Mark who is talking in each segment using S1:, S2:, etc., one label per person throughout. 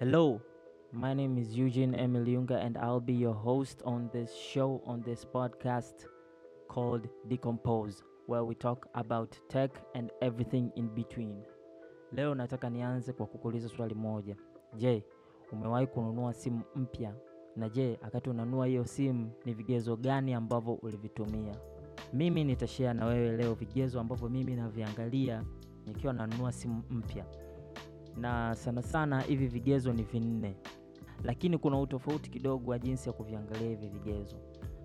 S1: Hello, my name is Eugene Emiliunga, and I'll be your host on this show, on this podcast called Decompose, where we talk about tech and everything in between. Leo nataka nianze kwa kukuuliza swali moja. Je, umewahi kununua simu mpya? Na je, wakati unanunua hiyo simu ni vigezo gani ambavyo ulivitumia? Mimi nitashare na wewe leo vigezo ambavyo mimi naviangalia nikiwa nanunua simu mpya na sana sana hivi vigezo ni vinne, lakini kuna utofauti kidogo wa jinsi ya kuviangalia hivi vigezo,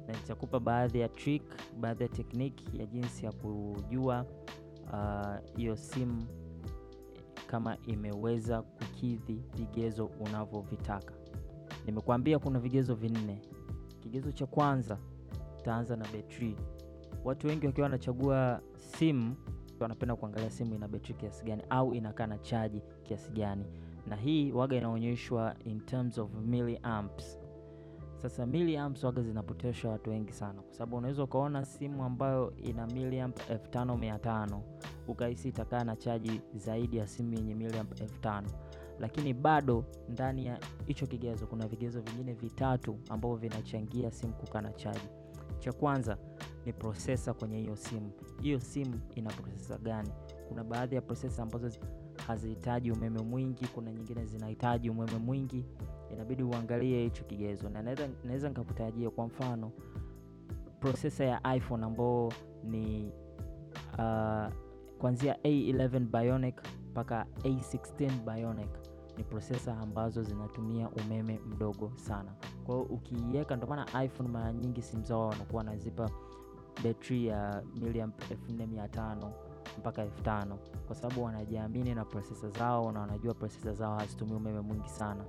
S1: na nitakupa baadhi ya trick, baadhi ya tekniki ya jinsi ya kujua hiyo uh, simu kama imeweza kukidhi vigezo unavyovitaka. Nimekuambia kuna vigezo vinne. Kigezo cha kwanza, taanza na betri. Watu wengi wakiwa wanachagua simu wanapenda kuangalia simu ina betri kiasi gani au inakaa na chaji kiasi gani, na hii waga inaonyeshwa in terms of milliamps. Sasa milliamps waga zinapotesha watu wengi sana, kwa sababu unaweza ukaona simu ambayo ina milliamp 5500 ukahisi itakaa na chaji zaidi ya simu yenye milliamp 5000 lakini bado ndani ya hicho kigezo kuna vigezo vingine vitatu ambavyo vinachangia simu kukaa na chaji. Cha kwanza ni prosesa kwenye hiyo simu. Hiyo simu ina prosesa gani? Kuna baadhi ya prosesa ambazo hazihitaji umeme mwingi, kuna nyingine zinahitaji umeme mwingi. Inabidi uangalie hicho kigezo, na naweza nikakutajia kwa mfano prosesa ya iPhone ambao ni uh, kuanzia A11 Bionic mpaka A16 Bionic ni prosesa ambazo zinatumia umeme mdogo sana. Kwa hiyo ukiiweka, ndio maana iPhone mara nyingi simu zao wanakuwa wanazipa betri ya miliamp 4500 mpaka 5000 kwa sababu wanajiamini na prosesa zao na wanajua prosesa zao hazitumii umeme mwingi sana.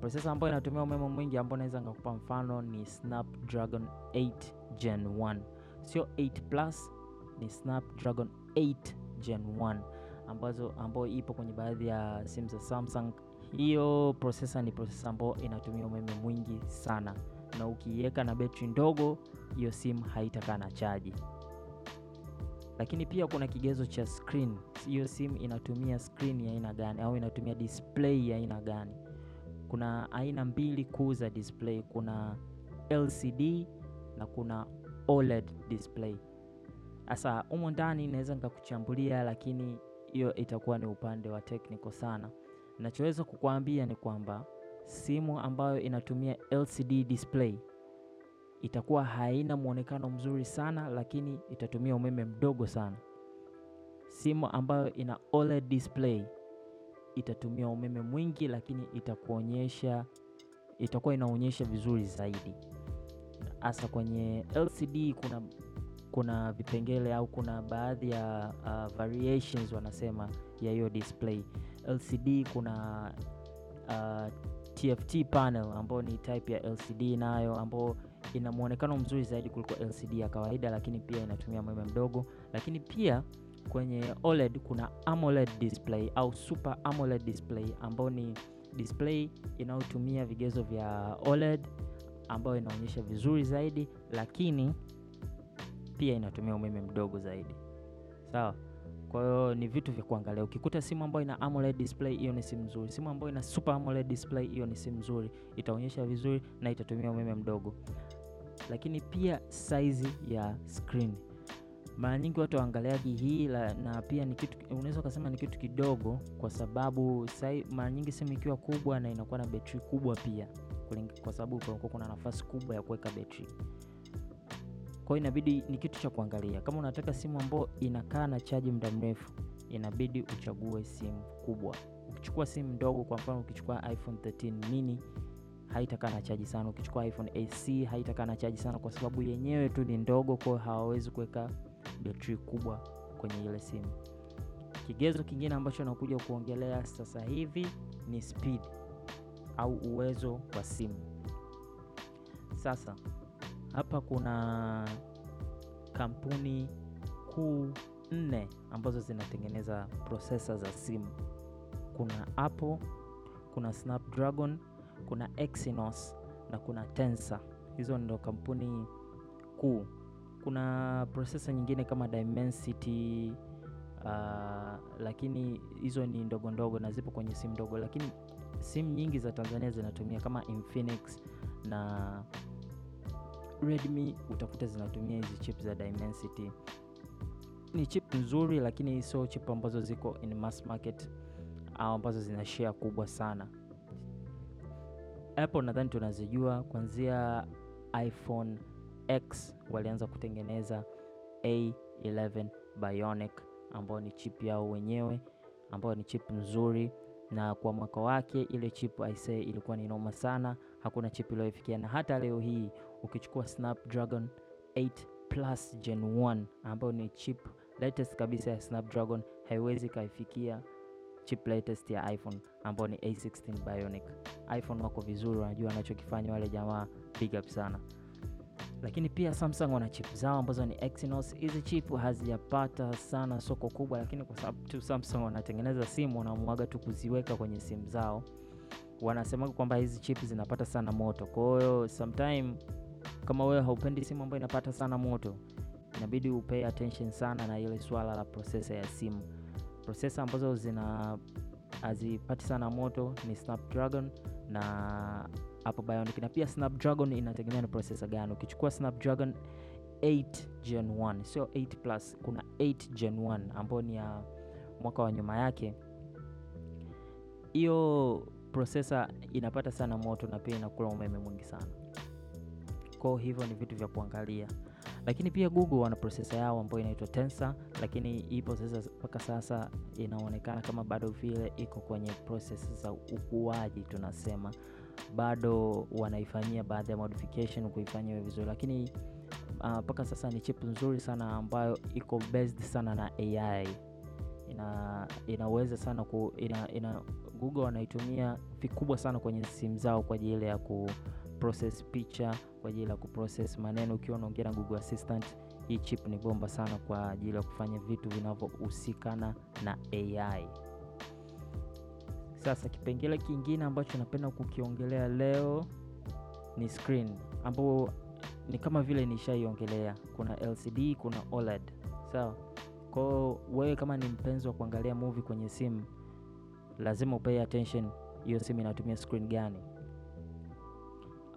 S1: Prosesa ambayo inatumia umeme mwingi ambayo naweza nikakupa mfano ni Snapdragon 8 Gen 1, sio 8 plus, ni Snapdragon 8 Gen 1 ambazo ambayo ipo kwenye baadhi ya simu za Samsung. Hiyo prosesa ni prosesa ambayo inatumia umeme mwingi sana, na ukiiweka na betri ndogo, hiyo simu haitakaa na chaji. Lakini pia kuna kigezo cha screen. Hiyo simu inatumia screen ya aina gani, au inatumia display ya aina gani? Kuna aina mbili kuu za display, kuna LCD na kuna OLED display. Sasa humo ndani naweza nikakuchambulia, lakini hiyo itakuwa ni upande wa technical sana. Nachoweza kukuambia ni kwamba simu ambayo inatumia LCD display itakuwa haina mwonekano mzuri sana, lakini itatumia umeme mdogo sana. Simu ambayo ina OLED display itatumia umeme mwingi, lakini itakuonyesha, itakuwa inaonyesha vizuri zaidi. Hasa kwenye LCD kuna kuna vipengele au kuna baadhi ya uh, variations wanasema ya hiyo display. LCD kuna uh, TFT panel ambayo ni type ya LCD nayo ambayo ina muonekano mzuri zaidi kuliko LCD ya kawaida, lakini pia inatumia umeme mdogo. Lakini pia kwenye OLED kuna AMOLED display au Super AMOLED display ambayo ni display inayotumia vigezo vya OLED ambayo inaonyesha vizuri zaidi, lakini pia inatumia umeme mdogo zaidi. Sawa. Kwa hiyo ni vitu vya kuangalia. Ukikuta simu ambayo ina AMOLED display, hiyo ni simu nzuri. Simu ambayo ina Super AMOLED display, hiyo ni simu nzuri, itaonyesha vizuri na itatumia umeme mdogo. Lakini pia size ya screen, mara nyingi watu waangaliaji hii la, na pia ni kitu unaweza ukasema ni kitu kidogo, kwa sababu mara nyingi simu ikiwa kubwa na inakuwa na betri kubwa pia, kwa sababu kunakuwa kuna nafasi kubwa ya kuweka betri kwa inabidi ni kitu cha kuangalia. Kama unataka simu ambayo inakaa na chaji muda mrefu, inabidi uchague simu kubwa. Ukichukua simu ndogo, kwa mfano ukichukua iPhone 13 mini haitakaa na chaji sana. Ukichukua iPhone AC haitakaa na chaji sana, kwa sababu yenyewe tu ni ndogo, kwa hiyo hawawezi kuweka betri kubwa kwenye ile simu. Kigezo kingine ambacho nakuja kuongelea sasa hivi ni speed au uwezo wa simu. Sasa hapa kuna kampuni kuu nne ambazo zinatengeneza prosesa za simu. Kuna Apple, kuna Snapdragon, kuna Exynos na kuna Tensor. Hizo ndio kampuni kuu. Kuna prosesa nyingine kama Dimensity uh, lakini hizo ni ndogo ndogo na zipo kwenye simu ndogo, lakini simu nyingi za Tanzania zinatumia kama Infinix na Redmi, utakuta zinatumia hizi chip za Dimensity. Ni chip nzuri, lakini sio chip ambazo ziko in mass market au ambazo zina share kubwa sana. Apple nadhani tunazijua kuanzia iPhone X walianza kutengeneza A11 Bionic ambayo ni chip yao wenyewe ambayo ni chip nzuri, na kwa mwaka wake ile chip aisee ilikuwa ni noma sana, hakuna chip iliyoifikia, Na hata leo hii ukichukua Snapdragon 8 Plus Gen 1 ambayo ni chip latest kabisa ya Snapdragon haiwezi kaifikia chip latest ya iPhone ambayo ni A16 Bionic. iPhone wako vizuri, wanajua wanachokifanya wale jamaa, big up sana. Lakini pia Samsung wana chip zao ambazo ni Exynos. Hizi chip hazijapata sana soko kubwa, lakini kwa sababu tu Samsung wanatengeneza simu, wanamwaga tu kuziweka kwenye simu zao. Wanasema kwamba hizi chip zinapata sana moto, kwa hiyo sometime kama wewe haupendi simu ambayo inapata sana moto, inabidi upay attention sana na ile swala la processor ya simu. Processor ambazo zina hazipati sana moto ni Snapdragon na hapo Bionic, na pia Snapdragon inategemea ni processor gani. Ukichukua Snapdragon 8 Gen 1 sio 8 plus, kuna 8 Gen 1 ambayo ni ya mwaka wa nyuma yake, hiyo processor inapata sana moto na pia inakula umeme mwingi sana. Kwa hivyo ni vitu vya kuangalia, lakini pia Google wana processor yao ambayo inaitwa Tensor, lakini hii processor mpaka sasa inaonekana kama bado vile iko kwenye process za ukuaji, tunasema bado wanaifanyia baadhi ya modification kuifanya iwe vizuri, lakini mpaka uh, sasa ni chip nzuri sana ambayo iko based sana na AI. Ina inaweza sana ku, ina, ina Google wanaitumia vikubwa sana kwenye simu zao kwa ajili ya kuprocess picha, kwa ajili ya kuprocess maneno. Ukiwa unaongea na Google Assistant, hii chip ni bomba sana kwa ajili ya kufanya vitu vinavyohusikana na AI. Sasa kipengele kingine ambacho napenda kukiongelea leo ni screen, ambapo ni kama vile nishaiongelea. Kuna LCD, kuna OLED, sawa. Kwa wewe kama ni mpenzi wa kuangalia movie kwenye simu, lazima upay attention hiyo simu inatumia screen gani.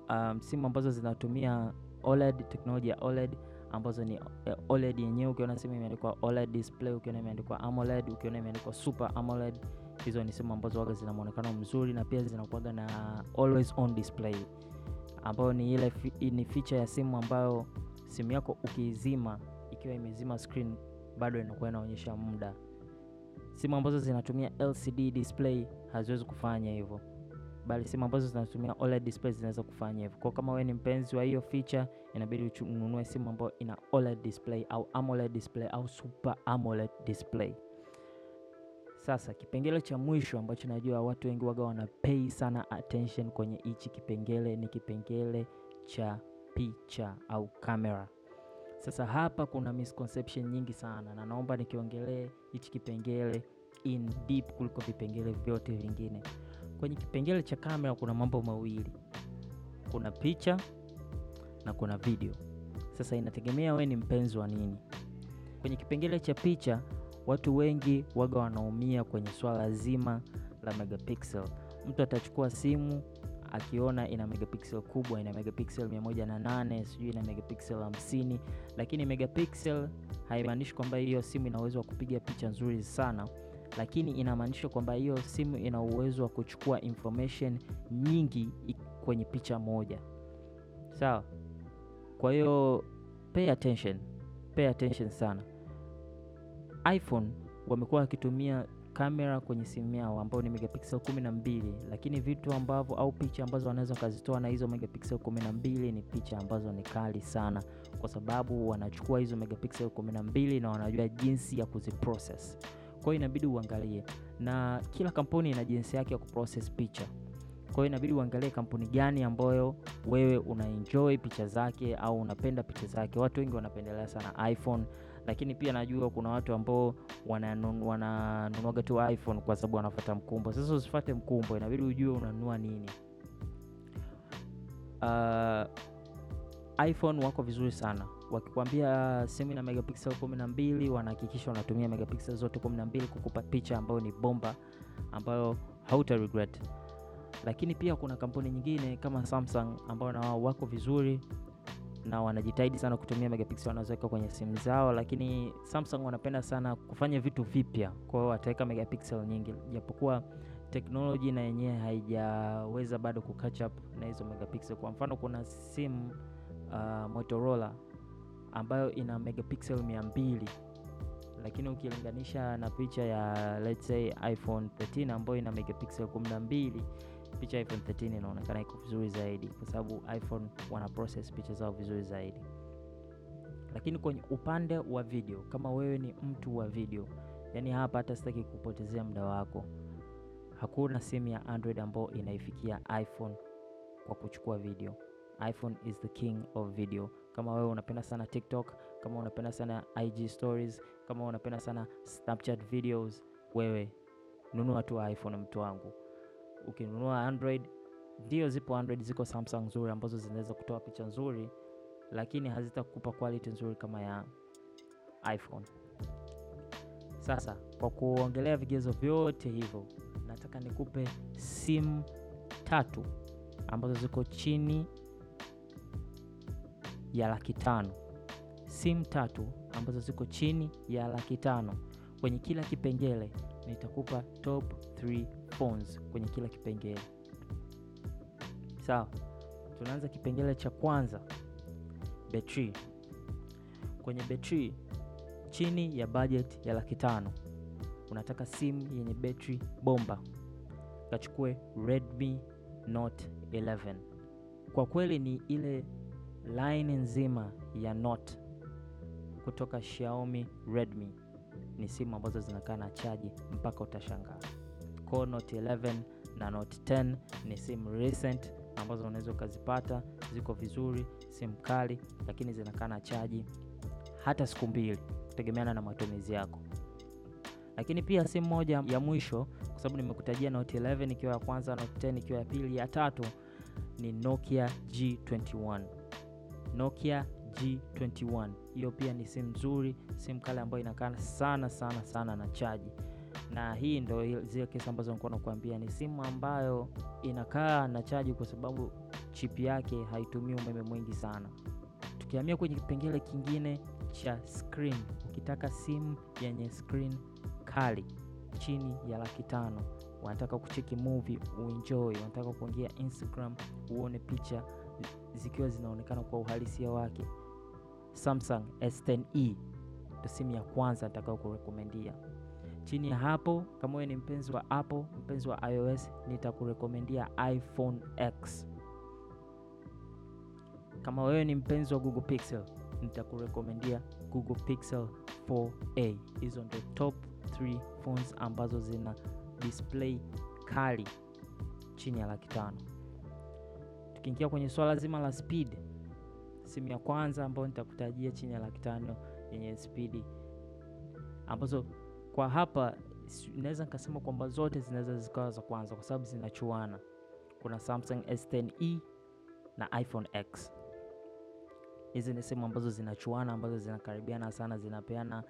S1: Um, simu ambazo zinatumia OLED, teknolojia ya OLED ambazo ni OLED yenyewe, ukiona simu imeandikwa OLED display, ukiona imeandikwa AMOLED, ukiona imeandikwa Super AMOLED, hizo ni simu ambazo waga zina muonekano mzuri na pia zinakuwaga na always on display, ambayo ni ile ni feature ya simu ambayo simu yako ukiizima, ikiwa imezima screen bado inakuwa inaonyesha muda. Simu ambazo zinatumia LCD display haziwezi kufanya hivyo bali simu ambazo zinatumia OLED display zinaweza kufanya hivyo. Kwa kama wewe ni mpenzi wa hiyo feature, inabidi ununue simu ambayo ina OLED display au AMOLED display au Super AMOLED display. Sasa kipengele cha mwisho ambacho najua watu wengi waga wana pay sana attention kwenye hichi kipengele ni kipengele cha picha au kamera. Sasa hapa kuna misconception nyingi sana, na naomba nikiongelee hichi kipengele in deep kuliko vipengele vyote vingine. Kwenye kipengele cha kamera kuna mambo mawili, kuna picha na kuna video. Sasa inategemea we ni mpenzi wa nini. Kwenye kipengele cha picha, watu wengi waga wanaumia kwenye swala zima la megapixel. Mtu atachukua simu akiona ina megapixel kubwa, ina megapixel mia moja na nane sijui ina megapixel hamsini, lakini megapixel haimaanishi kwamba hiyo simu ina uwezo wa kupiga picha nzuri sana lakini inamaanisha kwamba hiyo simu ina uwezo wa kuchukua information nyingi kwenye picha moja, sawa. Kwa hiyo pay attention, pay attention sana. iPhone wamekuwa wakitumia kamera kwenye simu yao ambao ni megapixel kumi na mbili, lakini vitu ambavyo au picha ambazo wanaweza wakazitoa na hizo megapixel kumi na mbili ni picha ambazo ni kali sana, kwa sababu wanachukua hizo megapixel kumi na mbili na wanajua jinsi ya kuziprocess. Kwa hiyo inabidi uangalie, na kila kampuni ina jinsi yake ya kuprocess picha. Kwa hiyo inabidi uangalie kampuni gani ambayo wewe unaenjoy picha zake au unapenda picha zake. Watu wengi wanapendelea sana iPhone, lakini pia najua kuna watu ambao wananunuaga tu iPhone kwa sababu wanafuata mkumbo. Sasa usifate mkumbo, inabidi ujue unanunua nini. Uh, iPhone wako vizuri sana wakikwambia simu ina megapixel kumi na mbili wanahakikisha wanatumia megapixel zote kumi na mbili kukupa picha ambayo ni bomba ambayo hauta regret. lakini pia kuna kampuni nyingine kama Samsung ambao na wao wako vizuri na wanajitahidi sana kutumia megapixel wanazoweka kwenye simu zao, lakini Samsung wanapenda sana kufanya vitu vipya, kwa hiyo wataweka megapixel nyingi, japokuwa teknoloji na yenyewe haijaweza bado ku catch up na hizo megapixel. Kwa mfano kuna simu uh, Motorola ambayo ina megapixel mia mbili. Lakini ukilinganisha na picha ya let's say iPhone 13 ambayo ina megapixel 12 picha iPhone 13 inaonekana iko vizuri zaidi, kwa sababu iPhone wana process picha zao vizuri zaidi. Lakini kwenye upande wa video, kama wewe ni mtu wa video, yani hapa hata sitaki kupotezea muda wako, hakuna simu ya Android ambayo inaifikia iPhone kwa kuchukua video. iPhone is the king of video. Kama wewe unapenda sana TikTok, kama unapenda sana IG stories, kama unapenda sana Snapchat videos, wewe nunua tu iPhone, mtu wangu. Ukinunua Android, ndio zipo Android, ziko Samsung nzuri ambazo zinaweza kutoa picha nzuri, lakini hazitakupa quality nzuri kama ya iPhone. Sasa kwa kuongelea vigezo vyote hivyo, nataka nikupe simu tatu ambazo ziko chini ya laki tano. Simu tatu ambazo ziko chini ya laki tano. Kwenye kila kipengele nitakupa top 3 phones kwenye kila kipengele. Sawa, tunaanza kipengele cha kwanza, betri. Kwenye betri, chini ya budget ya laki tano, unataka simu yenye betri bomba, kachukue Redmi Note 11. Kwa kweli ni ile line nzima ya Note kutoka Xiaomi, Redmi ni simu ambazo zinakaa na chaji mpaka utashangaa. Kwa Note 11 na Note 10 ni simu recent ambazo unaweza ukazipata, ziko vizuri, simu kali, lakini zinakaa na chaji hata siku mbili, kutegemeana na matumizi yako. Lakini pia simu moja ya mwisho, kwa sababu nimekutajia Note 11 ikiwa ya kwanza, Note 10 ikiwa ya pili, ya tatu ni Nokia G21. Nokia G21 hiyo pia ni simu nzuri, simu kale ambayo inakaa sana sana sana na chaji, na hii ndo zile kesi ambazo nilikuwa nakuambia, ni simu ambayo inakaa na chaji kwa sababu chip yake haitumii umeme mwingi sana. Tukihamia kwenye kipengele kingine cha screen, ukitaka simu yenye screen kali chini ya laki tano, wanataka kucheki movie uenjoy, wanataka kuingia Instagram uone picha zikiwa zinaonekana kwa uhalisia wake, Samsung S10e ndo simu ya kwanza nitakao kurekomendia. Chini ya hapo, kama wewe ni mpenzi wa Apple, mpenzi wa iOS, nitakurekomendia iPhone X. Kama wewe ni mpenzi wa Google Pixel, nitakurekomendia Google Pixel 4a. Hizo ndo top 3 phones ambazo zina display kali chini ya laki tano. Tukiingia kwenye swala zima la speed, simu ya kwanza ambayo nitakutajia chini ya laki tano yenye spidi ambazo kwa hapa naweza nikasema kwamba zote zinaweza zikawa za kwanza kwa sababu zinachuana. Kuna Samsung S10e na iPhone X. Hizi ni simu ambazo zinachuana, ambazo zinakaribiana sana, zinapeana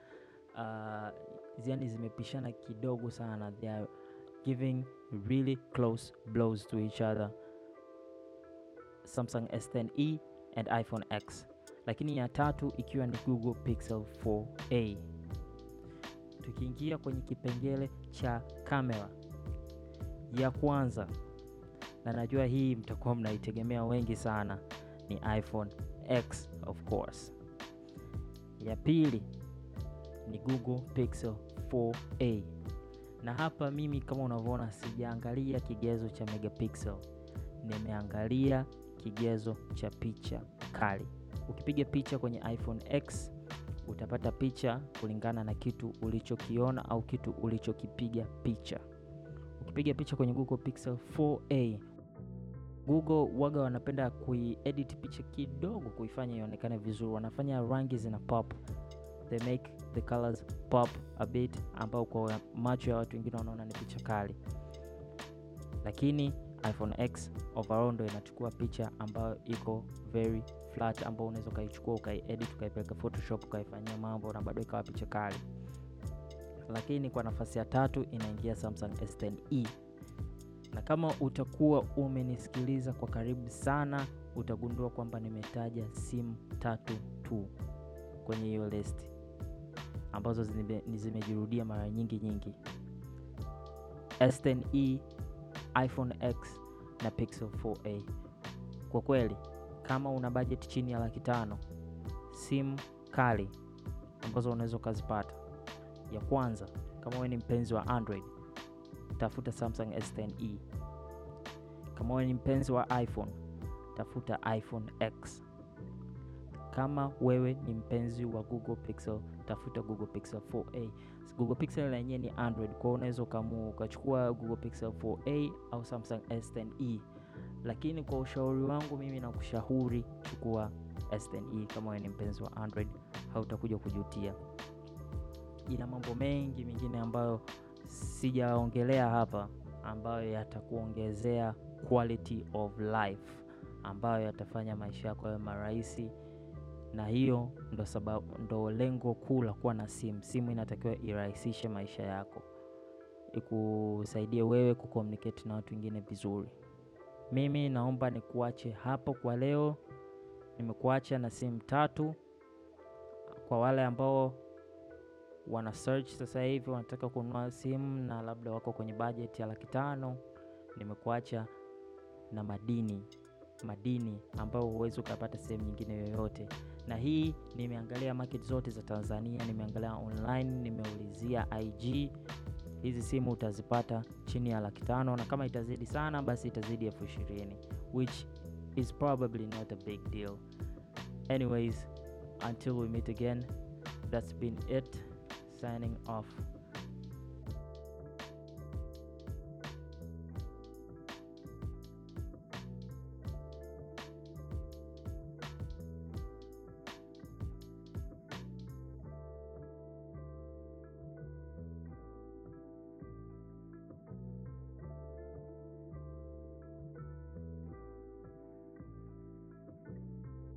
S1: uh, yani zimepishana kidogo sana, they are giving really close blows to each other, Samsung S10e and iPhone X. Lakini ya tatu ikiwa ni Google Pixel 4a. Tukiingia kwenye kipengele cha kamera, ya kwanza na najua hii mtakuwa mnaitegemea wengi sana, ni iPhone X of course. Ya pili ni Google Pixel 4a, na hapa mimi kama unavyoona sijaangalia kigezo cha megapixel, nimeangalia kigezo cha picha kali. Ukipiga picha kwenye iPhone X utapata picha kulingana na kitu ulichokiona au kitu ulichokipiga picha. Ukipiga picha kwenye Google Pixel 4a, Google waga wanapenda kuiedit picha kidogo, kuifanya ionekane vizuri, wanafanya rangi zina pop, they make the colors pop a bit, ambao kwa macho ya watu wengine wanaona ni picha kali, lakini iPhone X overall ndo inachukua picha ambayo iko very flat, ambao unaweza ukaichukua ukaiedit ukaipeleka Photoshop ukaifanyia mambo na bado ikawa picha kali. Lakini kwa nafasi ya tatu inaingia Samsung S10e, na kama utakuwa umenisikiliza kwa karibu sana, utagundua kwamba nimetaja simu tatu tu kwenye hiyo listi ambazo zimejirudia mara nyingi nyingi: S10e, iPhone X na Pixel 4a. Kwa kweli kama una bajeti chini ya laki tano, simu kali ambazo unaweza ukazipata, ya kwanza, kama wewe ni mpenzi wa Android, tafuta Samsung S10e. Kama wewe ni mpenzi wa iPhone, tafuta iPhone X. Kama wewe ni mpenzi wa Google Pixel, tafuta Google Pixel 4a. Google Pixel na ni Android, kwa hiyo unaweza ukachukua Google Pixel 4a au Samsung S10e, lakini kwa ushauri wangu mimi nakushauri chukua S10e kama wewe ni mpenzi wa Android, hautakuja kujutia. Ina mambo mengi mengine ambayo sijaongelea hapa, ambayo yatakuongezea quality of life, ambayo yatafanya maisha yako yawe marahisi na hiyo ndo sababu, ndo lengo kuu la kuwa na simu. Simu inatakiwa irahisishe maisha yako, ikusaidie wewe kucommunicate na watu wengine vizuri. Mimi naomba nikuache hapo kwa leo. Nimekuacha na simu tatu. Kwa wale ambao wana search sasa hivi wanataka kununua simu na labda wako kwenye budget ya laki tano, nimekuacha na madini madini ambayo huwezi ukapata sehemu nyingine yoyote. Na hii nimeangalia market zote za Tanzania, nimeangalia online, nimeulizia IG. Hizi simu utazipata chini ya laki tano, na kama itazidi sana basi itazidi elfu ishirini which is probably not a big deal. Anyways, until we meet again, that's been it. Signing off.